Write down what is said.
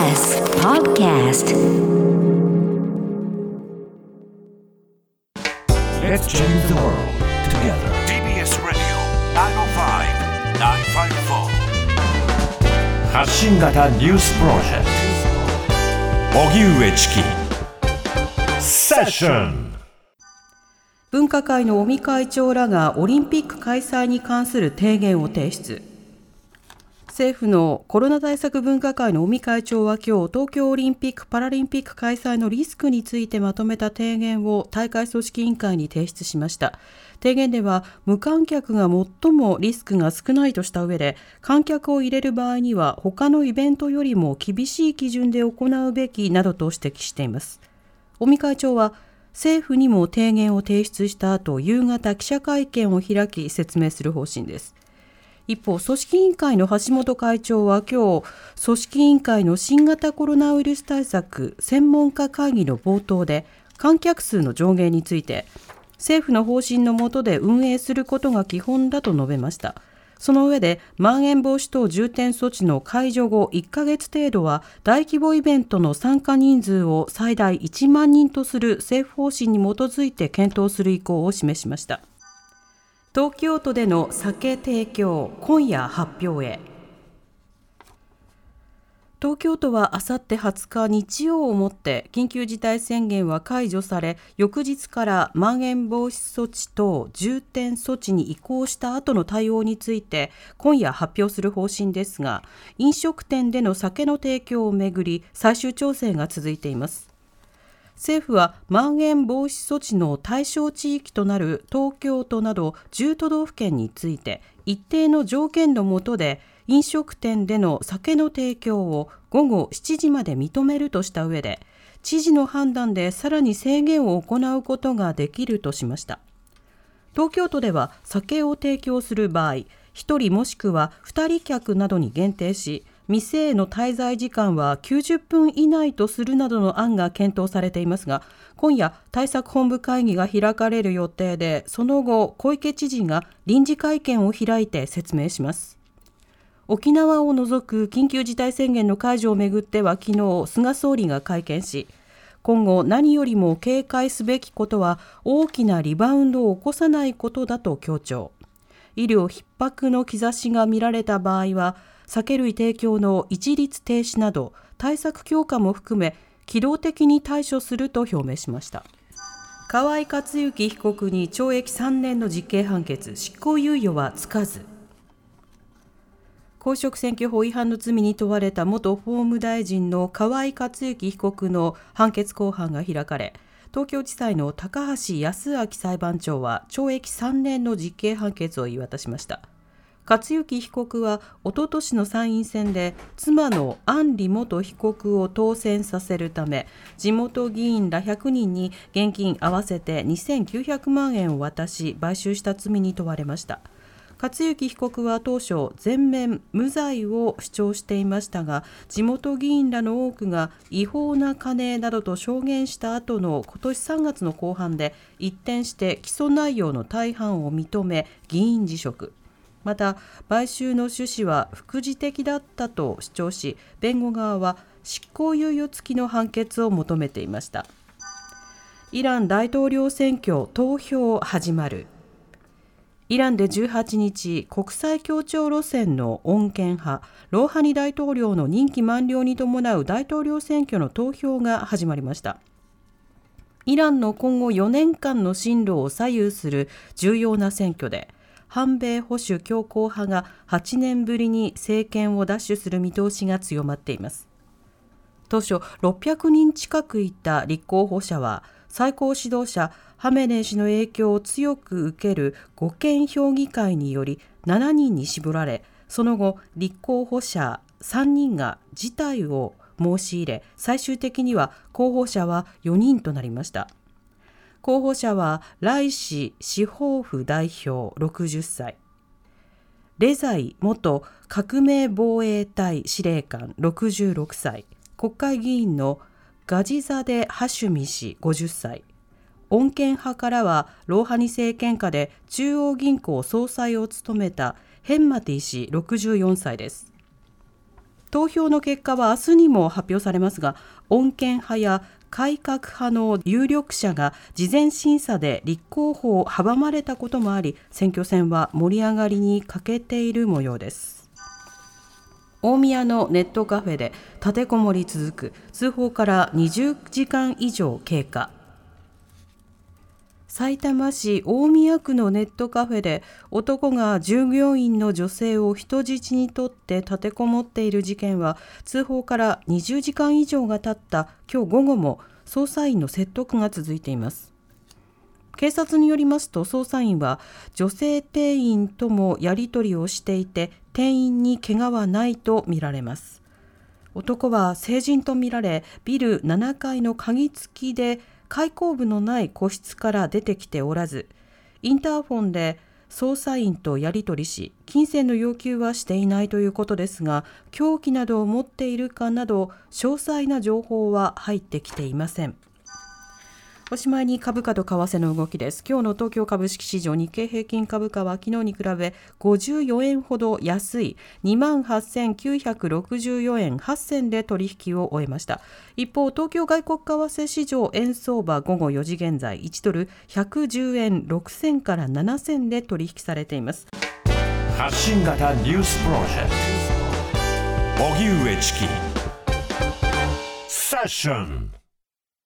TBS Podcast. Let's change the world together. TBS Radio 905-954発信型ニュースプロジェクト荻上チキ。セッション分科会の尾身会長らがオリンピック開催に関する提言を提出政府のコロナ対策分科会の尾身会長は今日東京オリンピック・パラリンピック開催のリスクについてまとめた提言を大会組織委員会に提出しました。提言では無観客が最もリスクが少ないとした上で観客を入れる場合には他のイベントよりも厳しい基準で行うべきなどと指摘しています。尾身会長は政府にも提言を提出した後夕方記者会見を開き説明する方針です。一方組織委員会の橋本会長は今日組織委員会の新型コロナウイルス対策専門家会議の冒頭で観客数の上限について政府の方針の下で運営することが基本だと述べましたその上で、まん延防止等重点措置の解除後1ヶ月程度は、大規模イベントの参加人数を最大1万人とする政府方針に基づいて検討する意向を示しました。東京都での酒提供、今夜発表へ。東京都はあさって20日日曜をもって緊急事態宣言は解除され翌日からまん延防止措置等重点措置に移行した後の対応について今夜発表する方針ですが飲食店での酒の提供をめぐり最終調整が続いています政府はまん延防止措置の対象地域となる東京都など10都道府県について一定の条件の下で飲食店での酒の提供を午後7時まで認めるとした上で知事の判断でさらに制限を行うことができるとしました。東京都では酒を提供する場合1人もしくは2人客などに限定し店への滞在時間は90分以内とするなどの案が検討されていますが今夜対策本部会議が開かれる予定でその後小池知事が臨時会見を開いて説明します。沖縄を除く緊急事態宣言の解除をめぐっては昨日菅総理が会見し今後何よりも警戒すべきことは大きなリバウンドを起こさないことだと強調。医療逼迫の兆しが見られた場合は酒類提供の一律停止など対策強化も含め機動的に対処すると表明しました。河合克行被告に懲役3年の実刑判決執行猶予はつかず。公職選挙法違反の罪に問われた元法務大臣の河合克行被告の判決公判が開かれ東京地裁の高橋康明裁判長は懲役3年の実刑判決を言い渡しました。克行被告はおととしの参院選で妻の安里元被告を当選させるため地元議員ら100人に現金合わせて2900万円を渡し買収した罪に問われました。克行被告は当初全面無罪を主張していましたが地元議員らの多くが違法な金などと証言した後の今年3月の公判で一転して起訴内容の大半を認め議員辞職。また買収の趣旨は副次的だったと主張し弁護側は執行猶予付きの判決を求めていました。イラン大統領選挙投票始まる。イランで18日、国際協調路線の穏健派、ローハニ大統領の任期満了に伴う大統領選挙の投票が始まりました。イランの今後4年間の進路を左右する重要な選挙で、反米保守強硬派が8年ぶりに政権を奪取する見通しが強まっています。当初600人近くいた立候補者は最高指導者ハメネイ氏の影響を強く受ける護憲評議会により7人に絞られその後立候補者3人が辞退を申し入れ最終的には候補者は4人となりました。候補者は来氏司法府代表60歳。レザイ元革命防衛隊司令官66歳。国会議員のガジザデ・ハシュミ氏50歳穏健派からはローハニ政権下で中央銀行総裁を務めたヘンマティ氏64歳です。投票の結果は明日にも発表されますが穏健派や改革派の有力者が事前審査で立候補を阻まれたこともあり選挙戦は盛り上がりに欠けている模様です。大宮のネットカフェで立てこもり続く。通報から20時間以上経過。さいたま市大宮区のネットカフェで男が従業員の女性を人質にとって立てこもっている事件は通報から20時間以上が経った。今日午後も捜査員の説得が続いています。警察によりますと捜査員は女性店員ともやり取りをしていて店員に怪我はないとみられます男は成人とみられビル7階の鍵付きで開口部のない個室から出てきておらずインターフォンで捜査員とやり取りし金銭の要求はしていないということですが凶器などを持っているかなど詳細な情報は入ってきていません。おしまいに株価と為替の動きです。今日の東京株式市場日経平均株価は昨日に比べ54円ほど安い28,964円8銭で取引を終えました。一方、東京外国為替市場円相場午後4時現在1ドル110円6銭から7銭で取引されています。発信型ニュースプロジェクト荻上チキセッション